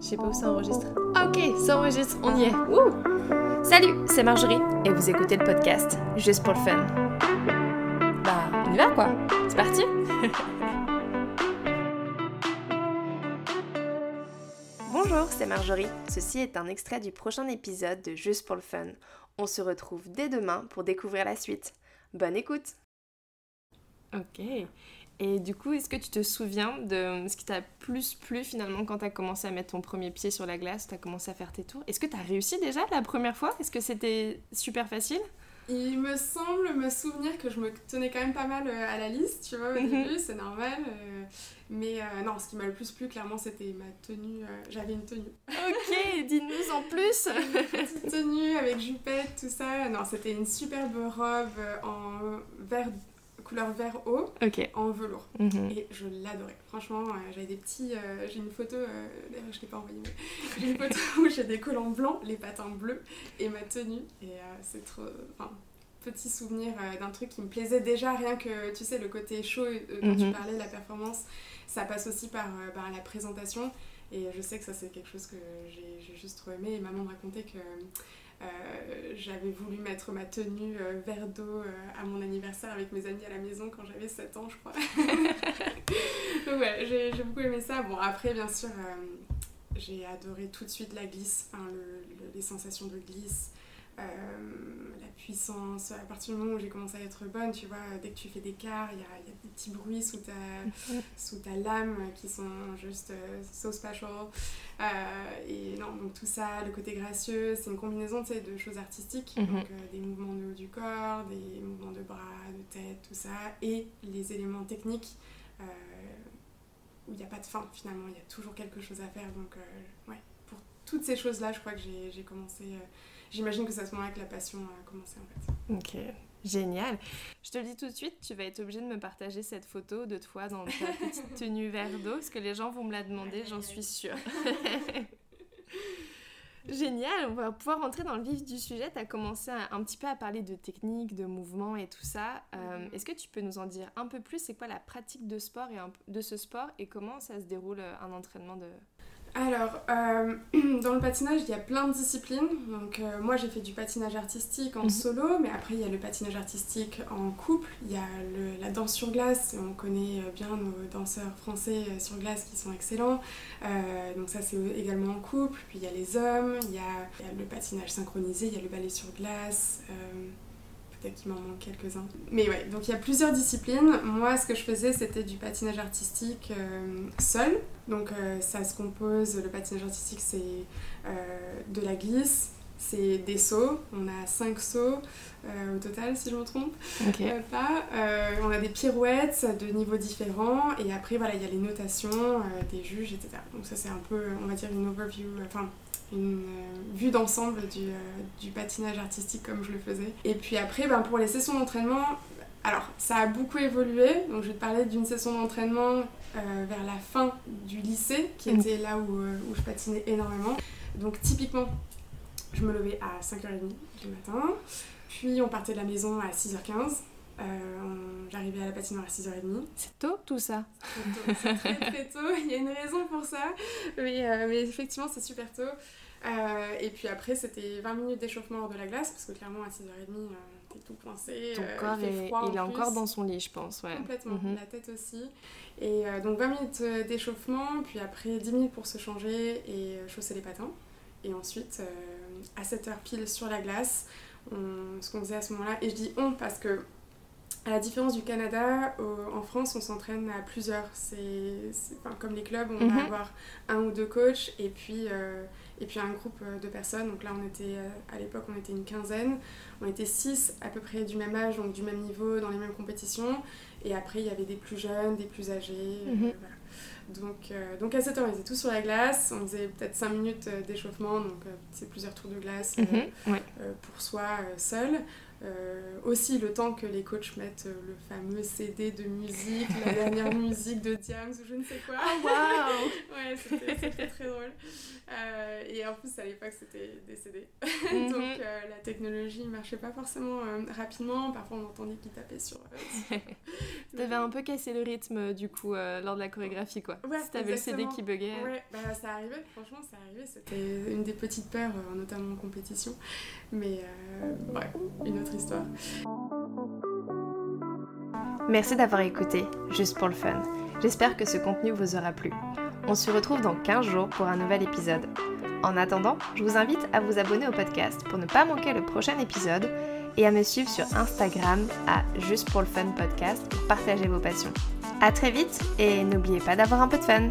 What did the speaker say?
Je sais pas où ça enregistre. Ok, ça enregistre, on y est. Salut, c'est Marjorie et vous écoutez le podcast Juste pour le fun. Bah, on y va quoi C'est parti Bonjour, c'est Marjorie. Ceci est un extrait du prochain épisode de Juste pour le fun. On se retrouve dès demain pour découvrir la suite. Bonne écoute Ok. Et du coup, est-ce que tu te souviens de ce qui t'a plus plu finalement quand tu as commencé à mettre ton premier pied sur la glace, tu as commencé à faire tes tours? Est-ce que tu as réussi déjà la première fois? Est-ce que c'était super facile? Il me semble me souvenir que je me tenais quand même pas mal euh, à la liste, tu vois, au Mhm. début, c'est normal. euh, mais euh, non, ce qui m'a le plus plu, clairement, c'était ma tenue. euh, J'avais une tenue. Ok, dis-nous en plus Petite tenue avec jupette, tout ça. Non, c'était une superbe robe en vert, couleur vert eau, en velours. Mhm. Et je l'adorais. Franchement, euh, j'avais des petits. euh, j'ai une photo, euh, d'ailleurs je l'ai pas envoyée, mais j'ai une photo où j'ai des collants blancs, les patins bleus et ma tenue. Et c'est trop. Enfin, petit souvenir d'un truc qui me plaisait déjà, rien que, tu sais, le côté chaud dont tu Mhm. parlais, la performance, ça passe aussi par, par la présentation. Et je sais que ça, c'est quelque chose que j'ai j'ai juste trop aimé. Et maman me racontait que. Euh, j'avais voulu mettre ma tenue euh, vert d'eau à mon anniversaire avec mes amis à la maison quand j'avais 7 ans, je crois. Donc ouais, j'ai beaucoup aimé ça. Bon, après, bien sûr, euh, j'ai adoré tout de suite la glisse, enfin, le- le- les sensations de glisse, la puissance. À partir du moment où j'ai commencé à être bonne, tu vois, dès que tu fais des quarts, il y a, il y a des petits bruits sous ta, sous ta lame qui sont juste euh, so special. Euh, et non, donc tout ça, le côté gracieux, c'est une combinaison de choses artistiques, Mhm. donc euh, des mouvements de haut du corps, des mouvements de bras, de tête, tout ça, et les éléments techniques euh, où il n'y a pas de fin finalement, il y a toujours quelque chose à faire. Donc euh, ouais, pour toutes ces choses-là, je crois que j'ai j'ai commencé. euh, J'imagine que c'est à ce moment-là que la passion a commencé en fait. Ok, génial. Je te le dis tout de suite, tu vas être obligée de me partager cette photo de toi dans ta petite tenue vert d'eau, parce que les gens vont me la demander, j'en suis sûre. Génial, on va pouvoir rentrer dans le vif du sujet. Tu as commencé un petit peu à parler de technique, de mouvement et tout ça. Euh, Mhm. Est-ce que tu peux nous en dire un peu plus C'est quoi la pratique de sport et un- de ce sport et comment ça se déroule euh, un entraînement de... Alors, euh, dans le patinage, il y a plein de disciplines. Donc, euh, moi, j'ai fait du patinage artistique en Mhm. solo, mais après, il y a le patinage artistique en couple. Il y a le- la danse sur glace. On connaît euh, bien nos danseurs français sur glace qui sont excellents. Euh, donc, ça, c'est également en couple. Puis, il y a les hommes, il y a, il y a le patinage synchronisé, il y a le ballet sur glace. Peut-être qu'il m'en manque quelques-uns. Mais ouais, donc il y a plusieurs disciplines. Moi, ce que je faisais, c'était du patinage artistique euh, seul. Donc euh, ça se compose, le patinage artistique, c'est euh, de la glisse, c'est des sauts. On a cinq sauts euh, au total, si je me trompe euh, pas. Euh, on a des pirouettes de niveaux différents. Et après, voilà, il y a les notations des juges, etc. Donc ça, c'est un peu, on va dire, une overview, enfin, une vue d'ensemble du, du patinage artistique comme je le faisais. Et puis après, ben, pour les sessions d'entraînement, alors ça a beaucoup évolué. Donc je vais te parler d'une session d'entraînement euh, vers la fin du lycée, qui Mhm. était là où, où je patinais énormément. Donc typiquement, je me levais à 5h30 du matin. Puis on partait de la maison à 6h15. Euh, J'arrivais à la patinoire à 6h30. C'est tôt tout ça C'est très très tôt, il y a une raison pour ça. Mais, euh, mais effectivement, c'est super tôt. Euh, et puis après, c'était 20 minutes d'échauffement hors de la glace, parce que clairement, à 6h30, euh, t'es tout coincé. Ton euh, corps il fait est, froid en il est encore dans son lit, je pense. Ouais. Complètement, Mhm. la tête aussi. Et euh, donc 20 minutes d'échauffement, puis après 10 minutes pour se changer et chausser les patins. Et ensuite, euh, à 7h pile sur la glace, ce qu'on faisait à ce moment-là, et je dis on parce que, à la différence du Canada, au- en France, on s'entraîne à plusieurs. C'est enfin, comme les clubs, on Mhm. va avoir un ou deux coachs et puis, euh, et puis un groupe euh, de personnes. Donc là, on était, euh, à l'époque, on était une quinzaine. On était six à peu près du même âge, donc du même niveau, dans les mêmes compétitions. Et après, il y avait des plus jeunes, des plus âgés. euh, Mhm. voilà. Donc, euh, donc à 7 heures, on était tous sur la glace. On faisait peut-être 5 minutes euh, d'échauffement, donc euh, c'est plusieurs tours de glace euh, Mhm, ouais. euh, pour soi euh, seul. Euh, aussi le temps que les coachs mettent euh, le fameux CD de musique, la dernière musique de Diams ou je ne sais quoi. Oh, waouh ouais, c'était très drôle. Euh, et en plus, à l'époque, c'était décédé. Donc, mhm. euh, la technologie ne marchait pas forcément euh, rapidement. Parfois, on entendait qu'il tapait sur. T'avais un peu cassé le rythme, du coup, lors de la chorégraphie, quoi. Ouais, si t'avais le CD qui buguait. Ouais, bah, ça arrivait, franchement, ça arrivait. C'était une des petites peurs, notamment en compétition. Mais, ouais, une autre histoire. Merci d'avoir écouté, juste pour le fun. J'espère que ce contenu vous aura plu. On se retrouve dans 15 jours pour un nouvel épisode. En attendant, je vous invite à vous abonner au podcast pour ne pas manquer le prochain épisode et à me suivre sur Instagram à Juste pour le Fun Podcast pour partager vos passions. A très vite et n'oubliez pas d'avoir un peu de fun